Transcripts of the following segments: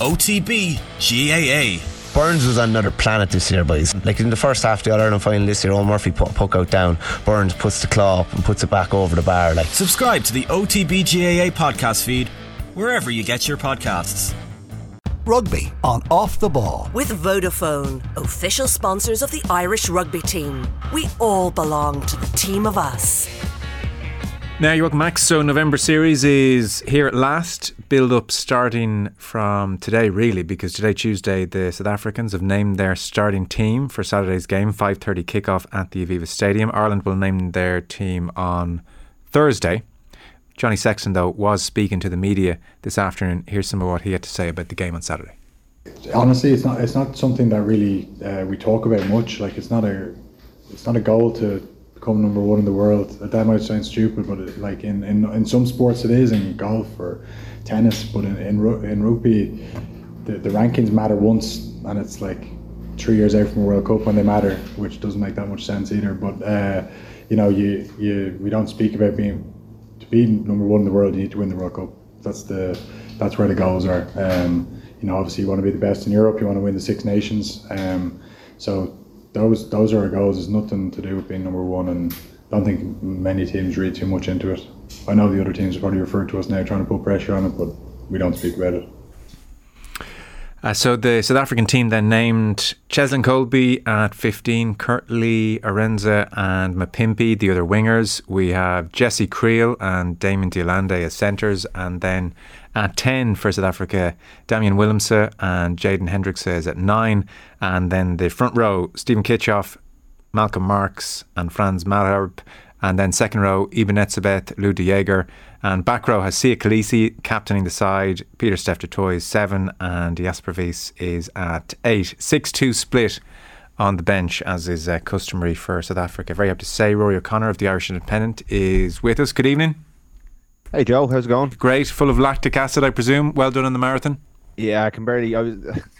OTB GAA. Byrnes was on another planet this year, boys. Like in the first half of the All Ireland final this year, Eoin Murphy put a puck out down. Byrnes puts the claw up and puts it back over the bar. Like Subscribe to the OTB GAA podcast feed wherever you get your podcasts. Rugby on Off the Ball. With Vodafone, official sponsors of the Irish rugby team. We all belong to the team of us. Now you're welcome, Max. So November series is here at last. Build up starting from today, really, because today Tuesday the South Africans have named their starting team for Saturday's game, 5:30 kickoff at the Aviva Stadium. Ireland will name their team on Thursday. Johnny Sexton, though, was speaking to the media this afternoon. Here's some of what he had to say about the game on Saturday. Honestly, it's not it's not something that really uh, we talk about much. Like it's not a it's not a goal to become number one in the world. That might sound stupid, but it, like in, in in some sports it is in golf or tennis, but in in, in rugby, the, the rankings matter once, and it's like three years out from a World Cup when they matter, which doesn't make that much sense either. But uh, you know, you you we don't speak about being to be number one in the world. You need to win the World Cup. That's the that's where the goals are. Um, you know, obviously you want to be the best in Europe. You want to win the Six Nations. Um, so those those are our goals. It's nothing to do with being number one, and I don't think many teams read too much into it. I know the other teams are probably refer to us now trying to put pressure on it, but we don't speak about it. Uh, so the South African team then named Cheslin Kolbe at 15, Kurt-Lee, Arendse and Mapimpi, the other wingers. We have Jesse Kriel and Damian de Allende as centres. And then at 10 for South Africa, Damian Willemse and Jaden Hendrikse is at 9. And then the front row, Steven Kitshoff, Malcolm Marx, and Frans Malherbe. And then second row, Eben Etzebeth, Lood de Jager. And back row has Siya Kolisi captaining the side. Pieter-Steph du Toit is seven. And Jasper Wiese is at eight. 6 2 split on the bench, as is uh, customary for South Africa. Very happy to say Rory O'Connor of the Irish Independent is with us. Good evening. Hey Joe, how's it going? Great. Full of lactic acid, I presume. Well done on the marathon. Yeah, I can barely. I was.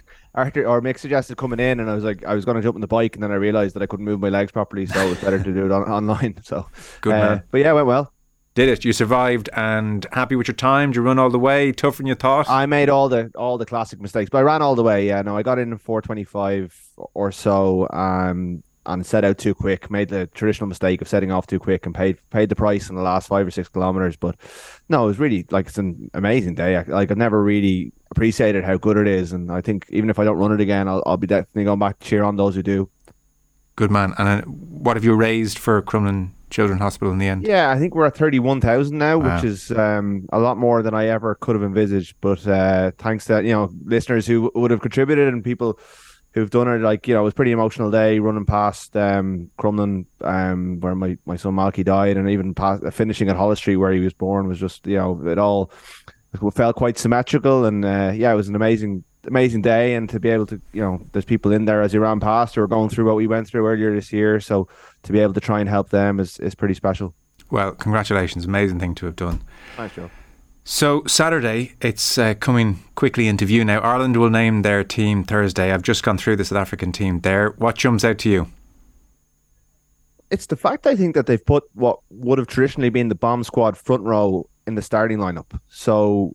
Arthur or Mick suggested coming in, and I was like, I was going to jump on the bike, and then I realised that I couldn't move my legs properly, so it was better to do it on, online. So good uh, man. But yeah, it went well. Did it? You survived, and happy with your time? Did you run all the way? Tougher than you thought? I made all the all the classic mistakes, but I ran all the way. Yeah, no, I got in four twenty five or so. Um, and set out too quick, made the traditional mistake of setting off too quick and paid paid the price in the last five or six kilometers. But no, it was really like it's an amazing day. like I've never really appreciated how good it is, and I think even if I don't run it again, I'll, I'll be definitely going back to cheer on those who do. Good man. And uh, what have you raised for Crumlin Children's Hospital in the end? Yeah, I think we're at thirty one thousand now, wow. which is um, a lot more than I ever could have envisaged. But uh, thanks to you know listeners who would have contributed and people who've done it. Like you know, it was a pretty emotional day running past um, Crumlin, um, where my, my son Malky died, and even past, uh, finishing at Holles Street where he was born was just you know it all it felt quite symmetrical, and uh, yeah, it was an amazing amazing day, and to be able to you know there's people in there as you ran past who are going through what we went through earlier this year, so to be able to try and help them is is pretty special. Well, congratulations, amazing thing to have done. Thanks, Joe. So Saturday, it's uh, coming quickly into view now. Ireland will name their team Thursday. I've just gone through the South African team there. What jumps out to you? It's the fact I think that they've put what would have traditionally been the bomb squad front row in the starting lineup. So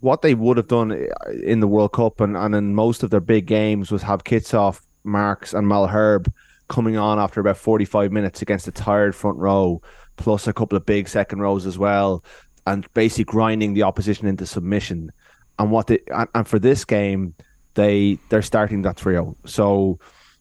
what they would have done uh, in the World Cup and, and in most of their big games was have Kitshoff, Marx, and Malherbe coming on after about 45 minutes against a tired front row, plus a couple of big second rows as well and basically grinding the opposition into submission. And what they and, and for this game, they they're starting that trio. Oh. So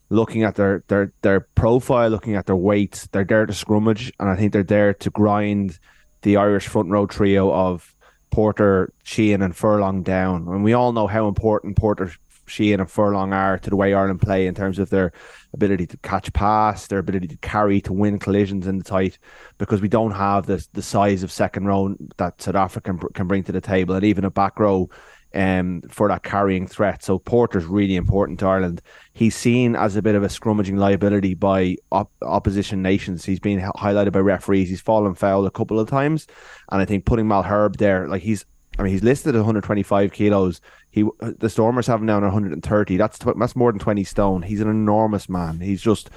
looking at their their their profile, looking at their weight, they're there to scrummage, and I think they're there to grind the Irish front row trio of Porter, Sheehan, and Furlong down. And we all know how important Porter, Sheehan, and Furlong are to the way Ireland play in terms of their ability to catch pass, their ability to carry, to win collisions in the tight, because we don't have the the size of second row that South Africa can, can bring to the table, and even a back row um, for that carrying threat. So Porter's really important to Ireland. He's seen as a bit of a scrummaging liability by op- opposition nations. He's been highlighted by referees. He's fallen foul a couple of times, and I think putting Malherbe there, like he's I mean, he's listed at 125 kilos. He the Stormers have him down at 130. That's that's more than 20 stone. He's an enormous man. He's just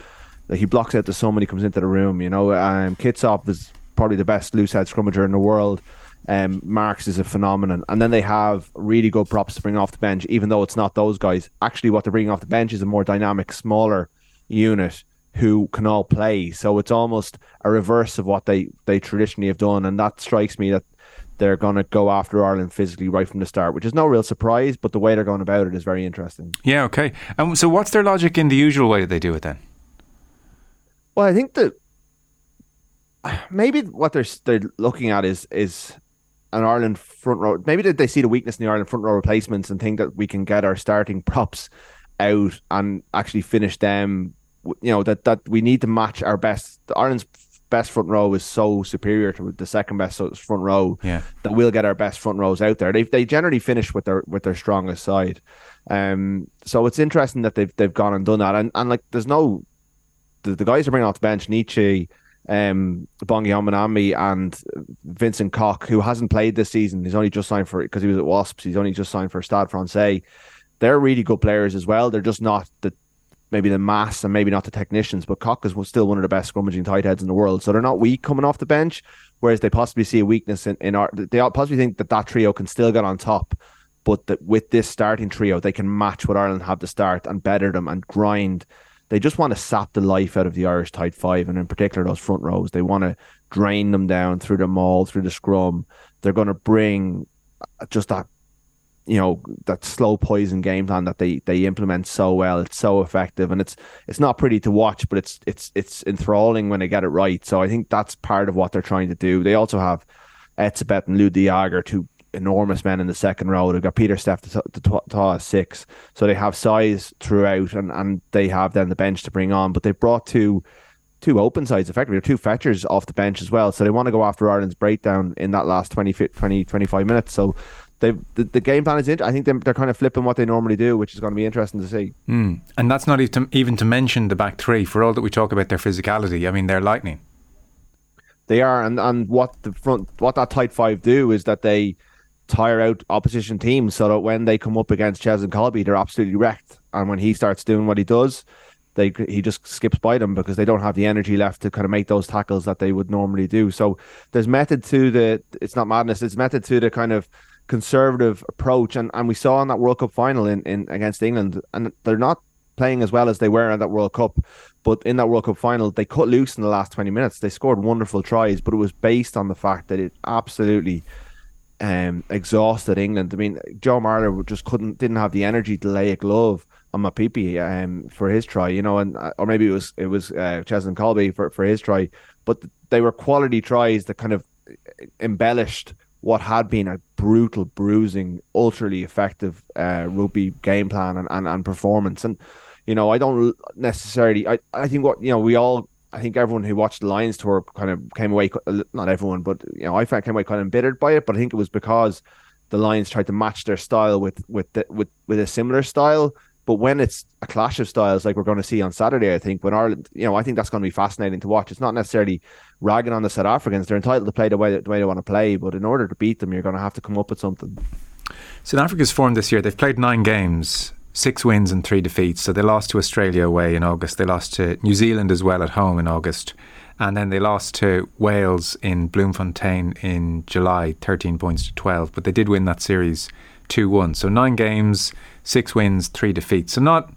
like he blocks out the sun when he comes into the room. You know, um, Kitshoff is probably the best loose head scrummager in the world. Um, Marx is a phenomenon, and then they have really good props to bring off the bench, even though it's not those guys. Actually, what they're bringing off the bench is a more dynamic, smaller unit who can all play. So it's almost a reverse of what they they traditionally have done, and that strikes me that they're going to go after Ireland physically right from the start, which is no real surprise, but the way they're going about it is very interesting. Yeah, okay. Um, so what's their logic in the usual way that they do it then? Well, I think that maybe what they're they're looking at is is an Ireland front row. Maybe they see the weakness in the Ireland front row replacements and think that we can get our starting props out and actually finish them. You know that that we need to match our best. Ireland's best front row is so superior to the second best front row yeah. that we'll get our best front rows out there. They they generally finish with their with their strongest side. Um, so it's interesting that they've they've gone and done that. And and like there's no the, the guys are bringing off the bench, Nché, um, Bongi Mbonambi and Vincent Koch, who hasn't played this season. He's only just signed for because he was at Wasps. He's only just signed for Stade Francais. They're really good players as well. They're just not the maybe the mass and maybe not the technicians, but Koch is still one of the best scrummaging tight heads in the world. So they're not weak coming off the bench, whereas they possibly see a weakness in, in our. They possibly think that that trio can still get on top, but that with this starting trio, they can match what Ireland have to start and better them and grind. They just want to sap the life out of the Irish tight five, and in particular those front rows. They want to drain them down through the maul, through the scrum. They're going to bring just that you know that slow poison game plan that they they implement so well. It's so effective, and it's it's not pretty to watch, but it's it's it's enthralling when they get it right. So I think that's part of what they're trying to do. They also have Etzebeth and Lood two enormous men in the second row. They've got Pieter-Steph du Toit six, so they have size throughout, and and they have then the bench to bring on. But they brought two two open sides effectively, or two fetchers off the bench as well. So they want to go after Ireland's breakdown in that last 20, 20 25 minutes. So they the, the game plan is in. I think they're, they're kind of flipping what they normally do, which is going to be interesting to see. Mm. And that's not even to, even to mention the back three. For all that we talk about their physicality, I mean they're lightning. They are, and and what the front what that tight five do is that they tire out opposition teams so that when they come up against Cheslin Kolbe, they're absolutely wrecked. And when he starts doing what he does, they he just skips by them because they don't have the energy left to kind of make those tackles that they would normally do. So there's method to the it's not madness, it's method to the kind of conservative approach, and, and we saw in that World Cup final in, in against England, and they're not playing as well as they were in that World Cup. But in that World Cup final, they cut loose in the last 20 minutes. They scored wonderful tries, but it was based on the fact that it absolutely um, exhausted England. I mean, Joe Marler just couldn't, didn't have the energy to lay a glove on Mapimpi um, for his try, you know, and or maybe it was it was uh, Cheslin Kolbe for, for his try, but they were quality tries that kind of embellished what had been a brutal, bruising, ultraly effective uh, rugby game plan and, and, and performance. And, you know, I don't necessarily, I, I think what, you know, we all, I think everyone who watched the Lions tour kind of came away, not everyone, but, you know, I found came away kind of embittered by it, but I think it was because the Lions tried to match their style with, with, the, with, with a similar style but when it's a clash of styles like we're going to see on Saturday, I think when Ireland, you know, I think that's going to be fascinating to watch. It's not necessarily ragging on the South Africans; they're entitled to play the way, the way they want to play. But in order to beat them, you're going to have to come up with something. South Africa's form this year. They've played nine games, six wins and three defeats. So they lost to Australia away in August. They lost to New Zealand as well at home in August. And then they lost to Wales in Bloemfontein in July, 13 points to 12. But they did win that series 2 1. So nine games, six wins, three defeats. So not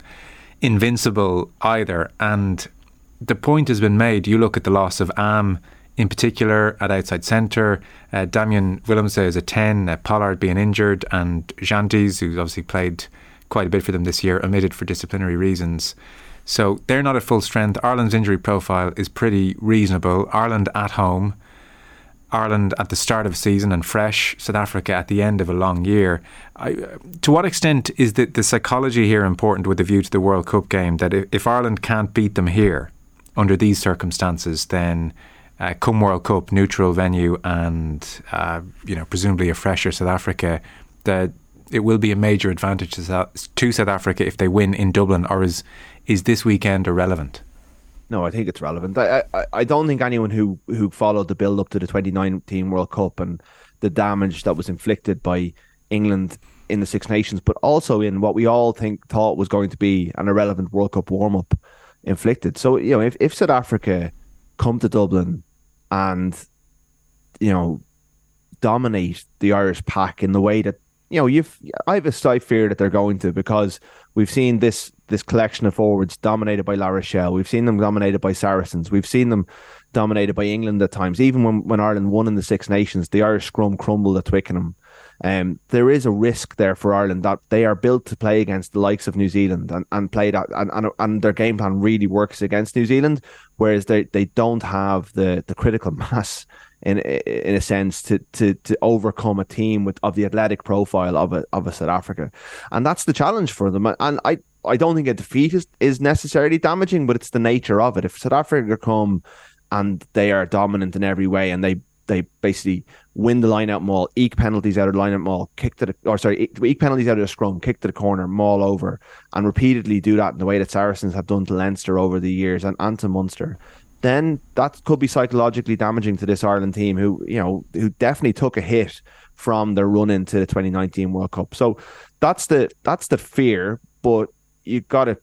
invincible either. And the point has been made. You look at the loss of Am in particular at outside centre. Uh, Damian Willemse is a 10, uh, Pollard being injured, and Jantjies, who's obviously played quite a bit for them this year, omitted for disciplinary reasons. So they're not at full strength. Ireland's injury profile is pretty reasonable. Ireland at home Ireland at the start of a season and fresh, South Africa at the end of a long year. I, to what extent is the, the psychology here important with the view to the World Cup game that if, if Ireland can't beat them here under these circumstances, then uh, come World Cup, neutral venue, and uh, you know presumably a fresher South Africa, that it will be a major advantage to South, to South Africa if they win in Dublin, or is is this weekend irrelevant? No, I think it's relevant. I, I, I don't think anyone who who followed the build up to the 2019 World Cup and the damage that was inflicted by England in the Six Nations, but also in what we all think thought was going to be an irrelevant World Cup warm up inflicted. So you know, if if South Africa come to Dublin and you know dominate the Irish pack in the way that you know you've I have a slight fear that they're going to because we've seen this this collection of forwards dominated by La Rochelle. We've seen them dominated by Saracens. We've seen them dominated by England at times. Even when, when Ireland won in the Six Nations, the Irish scrum crumbled at Twickenham. Um, there is a risk there for Ireland that they are built to play against the likes of New Zealand and, and play that and, and, and their game plan really works against New Zealand, whereas they, they don't have the, the critical mass in in a sense to to to overcome a team with of the athletic profile of a of a South Africa. And that's the challenge for them. And I I don't think a defeat is, is necessarily damaging, but it's the nature of it. If South Africa come and they are dominant in every way and they they basically win the line out maul, eke penalties out of the line out kick to the or sorry, eke penalties out of the scrum, kick to the corner, maul over, and repeatedly do that in the way that Saracens have done to Leinster over the years and, and to Munster, then that could be psychologically damaging to this Ireland team who, you know, who definitely took a hit from their run into the 2019 World Cup. So that's the that's the fear, but you've got to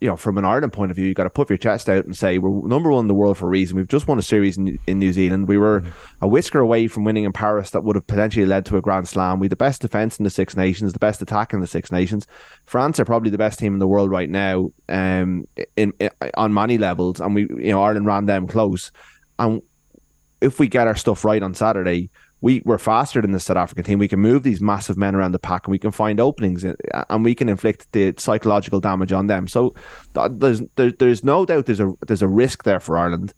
you know, from an Ireland point of view, you got to put your chest out and say we're number one in the world for a reason. We've just won a series in, in New Zealand. We were mm-hmm. a whisker away from winning in Paris that would have potentially led to a Grand Slam. We the best defense in the Six Nations, the best attack in the Six Nations. France are probably the best team in the world right now, um, in, in on many levels, and we you know Ireland ran them close. And if we get our stuff right on Saturday, we we're faster than the South African team. We can move these massive men around the pack, and we can find openings, and we can inflict the psychological damage on them. So there's there, there's no doubt there's a there's a risk there for Ireland,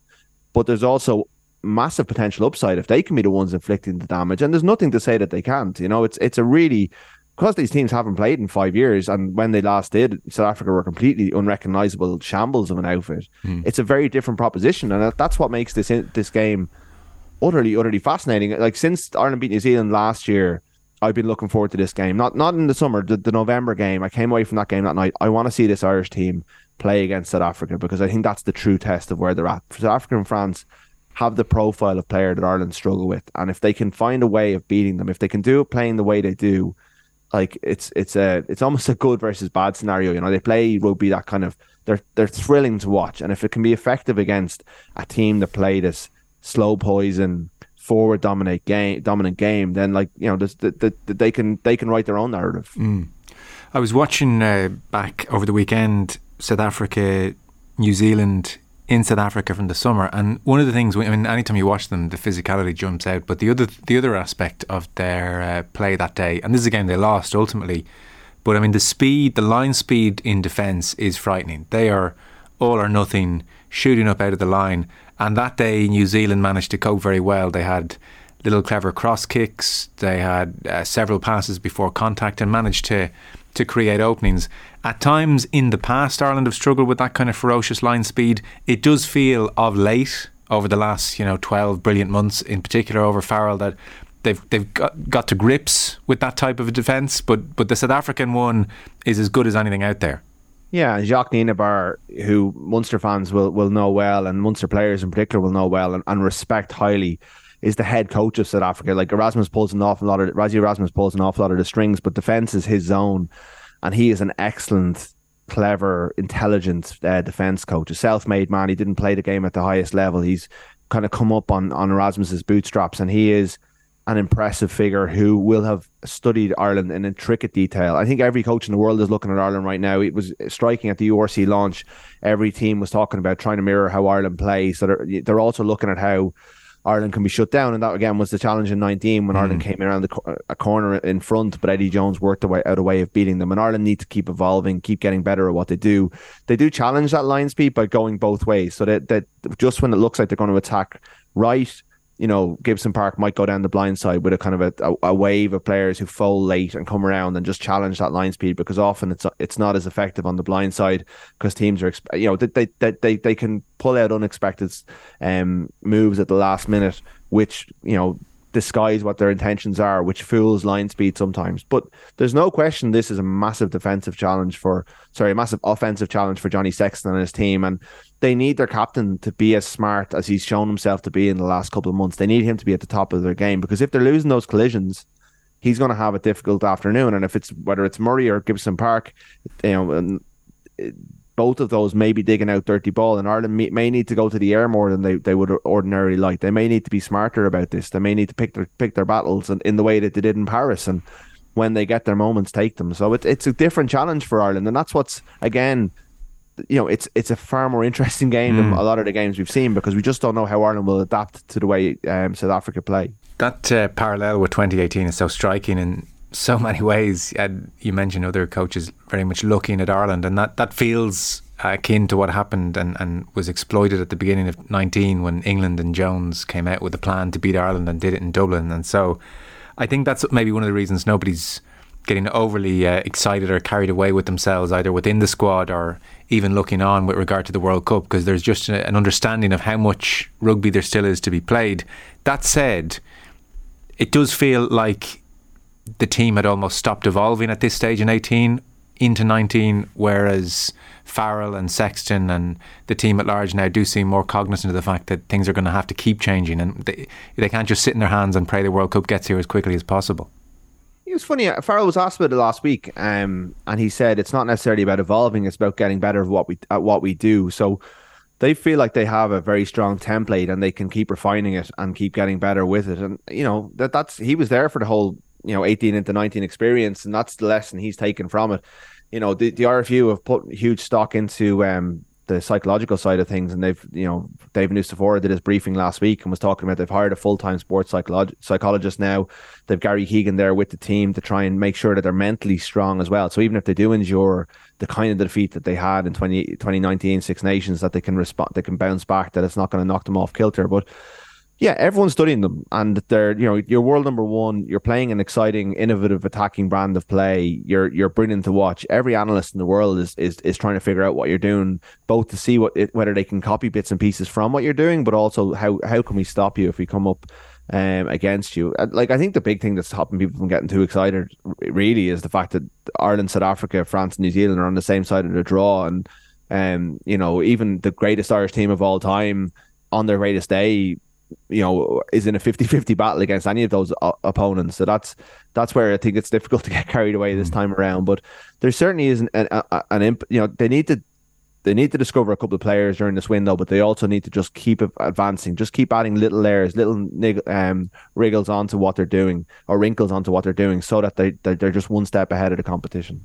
but there's also massive potential upside if they can be the ones inflicting the damage. And there's nothing to say that they can't. You know, it's it's a really because these teams haven't played in five years, and when they last did, South Africa were completely unrecognizable shambles of an outfit. Mm. It's a very different proposition, and that's what makes this this game utterly, utterly fascinating. Like since Ireland beat New Zealand last year, I've been looking forward to this game. Not not in the summer, the, the November game. I came away from that game that night. I want to see this Irish team play against South Africa because I think that's the true test of where they're at. South Africa and France have the profile of player that Ireland struggle with, and if they can find a way of beating them, if they can do it playing the way they do, like it's it's a it's almost a good versus bad scenario. You know, they play rugby that kind of they're they're thrilling to watch, and if it can be effective against a team that play this slow poison forward dominate game dominant game then like you know the, the, they can they can write their own narrative mm. i was watching uh, back over the weekend south africa new zealand in south africa from the summer and one of the things i mean anytime you watch them the physicality jumps out but the other the other aspect of their uh, play that day and this is a game they lost ultimately but i mean the speed the line speed in defence is frightening they are all or nothing shooting up out of the line and that day, New Zealand managed to cope very well. They had little clever cross kicks. They had uh, several passes before contact and managed to to create openings. At times in the past, Ireland have struggled with that kind of ferocious line speed. It does feel of late, over the last you know twelve brilliant months, in particular over Farrell, that they've they've got, got to grips with that type of a defence. But but the South African one is as good as anything out there. Yeah, Jacques Nienaber, who Munster fans will, will know well, and Munster players in particular will know well and, and respect highly, is the head coach of South Africa. Like Erasmus pulls an awful lot of Rassie Erasmus pulls an awful lot of the strings, but defense is his zone, and he is an excellent, clever, intelligent uh, defense coach. A self-made man. He didn't play the game at the highest level. He's kind of come up on on Erasmus's bootstraps, and he is an impressive figure who will have studied Ireland in intricate detail. I think every coach in the world is looking at Ireland right now. It was striking at the URC launch. Every team was talking about trying to mirror how Ireland plays. So they're, they're also looking at how Ireland can be shut down. And that again was the challenge in 19 when mm. Ireland came around the, a corner in front, but Eddie Jones worked way, out a way of beating them. And Ireland need to keep evolving, keep getting better at what they do. They do challenge that line speed by going both ways. So that, that just when it looks like they're going to attack right, you know, Gibson Park might go down the blind side with a kind of a, a, wave of players who fall late and come around and just challenge that line speed because often it's it's not as effective on the blind side because teams are you know they they they they can pull out unexpected um moves at the last minute which you know disguise what their intentions are, which fools line speed sometimes. But there's no question this is a massive defensive challenge for, sorry, a massive offensive challenge for Johnny Sexton and his team. And they need their captain to be as smart as he's shown himself to be in the last couple of months. They need him to be at the top of their game because if they're losing those collisions, he's going to have a difficult afternoon. And if it's whether it's Murray or Gibson Park, you know, both of those may be digging out dirty ball, and Ireland may, may need to go to the air more than they, they would ordinarily like. They may need to be smarter about this. They may need to pick their pick their battles in, in the way that they did in Paris, and when they get their moments, take them. So it, it's a different challenge for Ireland, and that's what's again you know, it's it's a far more interesting game mm. than a lot of the games we've seen because we just don't know how Ireland will adapt to the way um, South Africa play. That uh, parallel with 2018 is so striking in so many ways. And you mentioned other coaches very much looking at Ireland, and that, that feels akin to what happened and, and was exploited at the beginning of 19 when England and Jones came out with a plan to beat Ireland and did it in Dublin. And so I think that's maybe one of the reasons nobody's getting overly uh, excited or carried away with themselves, either within the squad or even looking on with regard to the World Cup, because there's just an understanding of how much rugby there still is to be played. That said, it does feel like the team had almost stopped evolving at this stage in 18 into 19, whereas Farrell and Sexton and the team at large now do seem more cognizant of the fact that things are going to have to keep changing and they, they can't just sit in their hands and pray the World Cup gets here as quickly as possible. It was funny. Uh, Farrell was asked about it last week, um, and he said it's not necessarily about evolving; it's about getting better at what we at what we do. So they feel like they have a very strong template, and they can keep refining it and keep getting better with it. And you know that that's he was there for the whole you know 18 into 19 experience, and that's the lesson he's taken from it. You know the, the RFU have put huge stock into um, the psychological side of things, and they've you know David Nucifora did his briefing last week and was talking about they've hired a full time sports psycholog- psychologist now. They've Gary Keegan there with the team to try and make sure that they're mentally strong as well. So even if they do endure the kind of defeat that they had in 20, 2019 Six Nations, that they can respond, they can bounce back. That it's not going to knock them off kilter, but yeah, everyone's studying them, and they're you know you're world number one. You're playing an exciting, innovative, attacking brand of play. You're you're brilliant to watch. Every analyst in the world is is is trying to figure out what you're doing, both to see what it, whether they can copy bits and pieces from what you're doing, but also how how can we stop you if we come up um, against you. Like I think the big thing that's stopping people from getting too excited really is the fact that Ireland, South Africa, France, and New Zealand are on the same side of the draw, and um, you know even the greatest Irish team of all time on their greatest day you know is in a 50-50 battle against any of those uh, opponents so that's that's where i think it's difficult to get carried away this mm. time around but there certainly isn't an, an, an imp, you know they need to they need to discover a couple of players during this window, but they also need to just keep advancing, just keep adding little layers, little um, wriggles onto what they're doing or wrinkles onto what they're doing, so that they they're just one step ahead of the competition.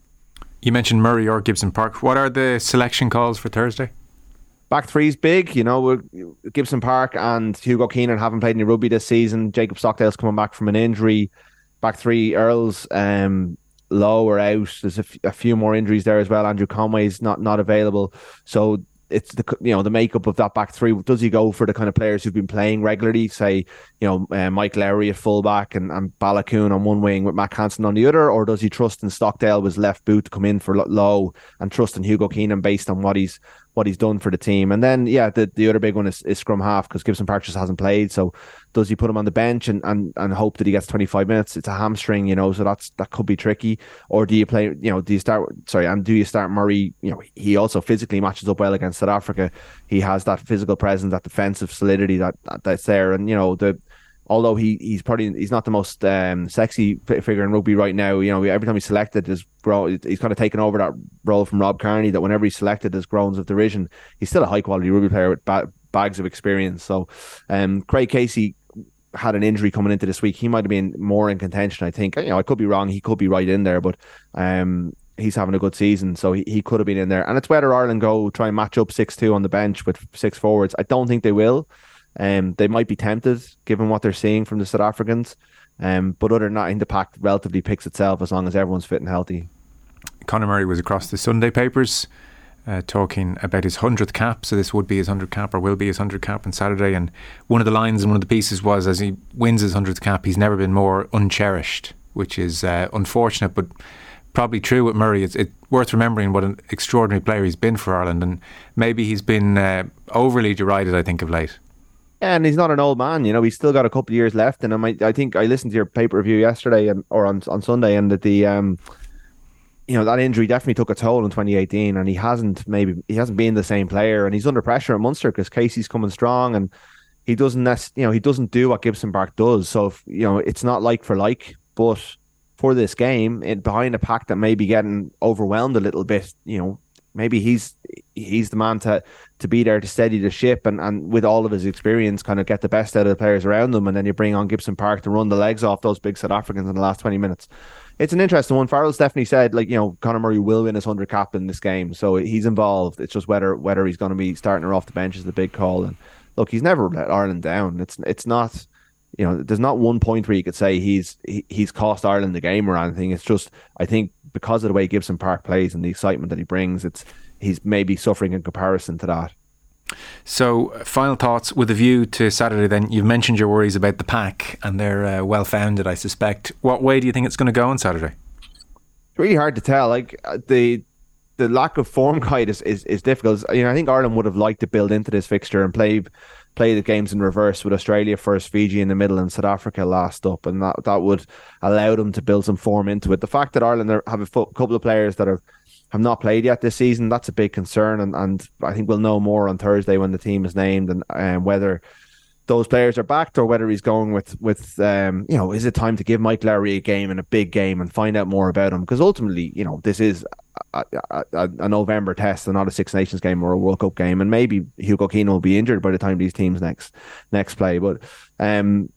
You mentioned Murray or Gibson Park. What are the selection calls for Thursday? Back three's big. You know, Gibson Park and Hugo Keenan haven't played any rugby this season. Jacob Stockdale's coming back from an injury. Back three, Earls, um, Lowe are out. There's a, f- a few more injuries there as well. Andrew Conway's not not available. So it's the you know the makeup of that back three. Does he go for the kind of players who've been playing regularly? Say you know uh, Mike Lowry at fullback and, and Baloucoune on one wing with Mack Hansen on the other, or does he trust in Stockdale was left boot to come in for Lowe and trust in Hugo Keenan based on what he's what he's done for the team. And then, yeah, the, the other big one is, is scrum half because Gibson Park just hasn't played. So does he put him on the bench and, and, and hope that he gets 25 minutes? It's a hamstring, you know, so that's that could be tricky. Or do you play, you know, do you start, sorry, and do you start Murray? You know, he also physically matches up well against South Africa. He has that physical presence, that defensive solidity that, that that's there. And, you know, the, although he he's probably he's not the most um, sexy figure in rugby right now. You know, every time he's selected, he's kind of taken over that role from Rob Kearney. That whenever he's selected as groans of derision, he's still a high quality rugby player with ba- bags of experience. So, um, Craig Casey had an injury coming into this week. He might have been more in contention. I think. You know, I could be wrong. He could be right in there, but um, he's having a good season, so he, he could have been in there. And it's whether Ireland go try and match up six two on the bench with six forwards. I don't think they will. Um, they might be tempted given what they're seeing from the South Africans. Um, but other than that, I think the pack relatively picks itself as long as everyone's fit and healthy. Conor Murray was across the Sunday papers uh, talking about his 100th cap. So this would be his 100th cap or will be his 100th cap on Saturday. And one of the lines and one of the pieces was as he wins his 100th cap, he's never been more uncherished, which is uh, unfortunate, but probably true with Murray. It's, it's, worth remembering what an extraordinary player he's been for Ireland. And maybe he's been uh, overly derided, I think, of late. And he's not an old man, you know. He's still got a couple of years left. And I, I think I listened to your paper review yesterday and or on on Sunday, and that the um, you know that injury definitely took a toll in 2018, and he hasn't maybe he hasn't been the same player, and he's under pressure at Munster because Casey's coming strong, and he doesn't you know he doesn't do what Gibson Park does. So if, you know it's not like for like, but for this game, it, behind a pack that may be getting overwhelmed a little bit, you know maybe he's he's the man to to be there to steady the ship and, and with all of his experience, kind of get the best out of the players around them. And then you bring on Gibson Park to run the legs off those big South Africans in the last 20 minutes. It's an interesting one. Farrell's definitely said, like, you know, Conor Murray will win his 100 cap in this game. So he's involved. It's just whether whether he's going to be starting her off the bench is the big call. And look, he's never let Ireland down. It's it's not you know, there's not one point where you could say he's he, he's cost Ireland the game or anything. It's just I think because of the way Gibson Park plays and the excitement that he brings, it's he's maybe suffering in comparison to that. So, final thoughts with a view to Saturday. Then you've mentioned your worries about the pack, and they're uh, well founded, I suspect. What way do you think it's going to go on Saturday? It's really hard to tell. Like uh, the the lack of form guide is, is, is difficult. You know, I think Ireland would have liked to build into this fixture and play play the games in reverse with Australia first, Fiji in the middle, and South Africa last up, and that that would allow them to build some form into it. The fact that Ireland have a couple of players that are have not played yet this season, that's a big concern, and, and I think we'll know more on Thursday when the team is named and um, whether those players are backed or whether he's going with with um, you know is it time to give Mike Lowry a game and a big game and find out more about him? Because ultimately you know this is a, a, a, November test and not a Six Nations game or a World Cup game and maybe Hugo Keane will be injured by the time these teams next next play. But um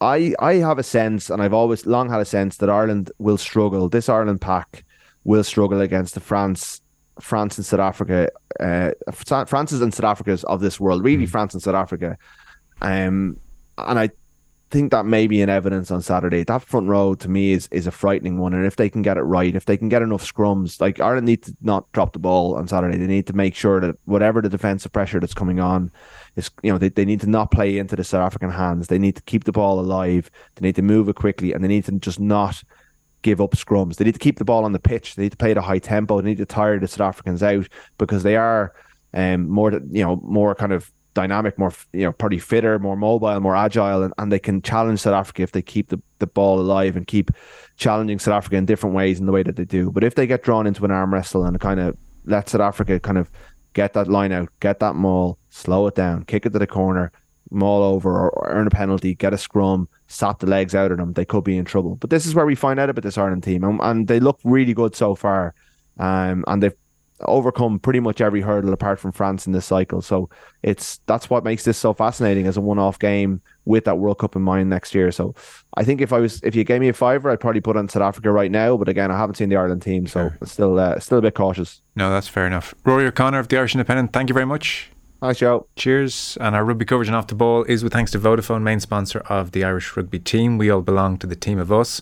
I I have a sense and I've always long had a sense that Ireland will struggle. This Ireland pack will struggle against the France France and South Africa uh France's and South Africa's of this world. Really mm. France and South Africa um, and I think that may be in evidence on Saturday. That front row to me is is a frightening one. And if they can get it right, if they can get enough scrums, like Ireland need to not drop the ball on Saturday. They need to make sure that whatever the defensive pressure that's coming on is, you know, they, they need to not play into the South African hands. They need to keep the ball alive. They need to move it quickly and they need to just not give up scrums. They need to keep the ball on the pitch. They need to play at a high tempo. They need to tire the South Africans out because they are um more you know more kind of dynamic, more you know, probably fitter, more mobile, more agile, and, and they can challenge South Africa if they keep the, the ball alive and keep challenging South Africa in different ways in the way that they do. But if they get drawn into an arm wrestle and kind of let South Africa kind of get that line out, get that maul, slow it down, kick it to the corner, maul over or, or earn a penalty, get a scrum, sap the legs out of them, they could be in trouble. But this is where we find out about this Ireland team, and, and they look really good so far. Um, and they've overcome pretty much every hurdle apart from France in this cycle. So it's that's what makes this so fascinating as a one-off game with that World Cup in mind next year. So I think if I was if you gave me a fiver, I'd probably put on South Africa right now. But again, I haven't seen the Ireland team, so sure. still uh, still a bit cautious. No, that's fair enough. Rory O'Connor of the Irish Independent, thank you very much. Hi, Joe. Cheers. And our rugby coverage and off the ball is with thanks to Vodafone, main sponsor of the Irish rugby team. We all belong to the team of us.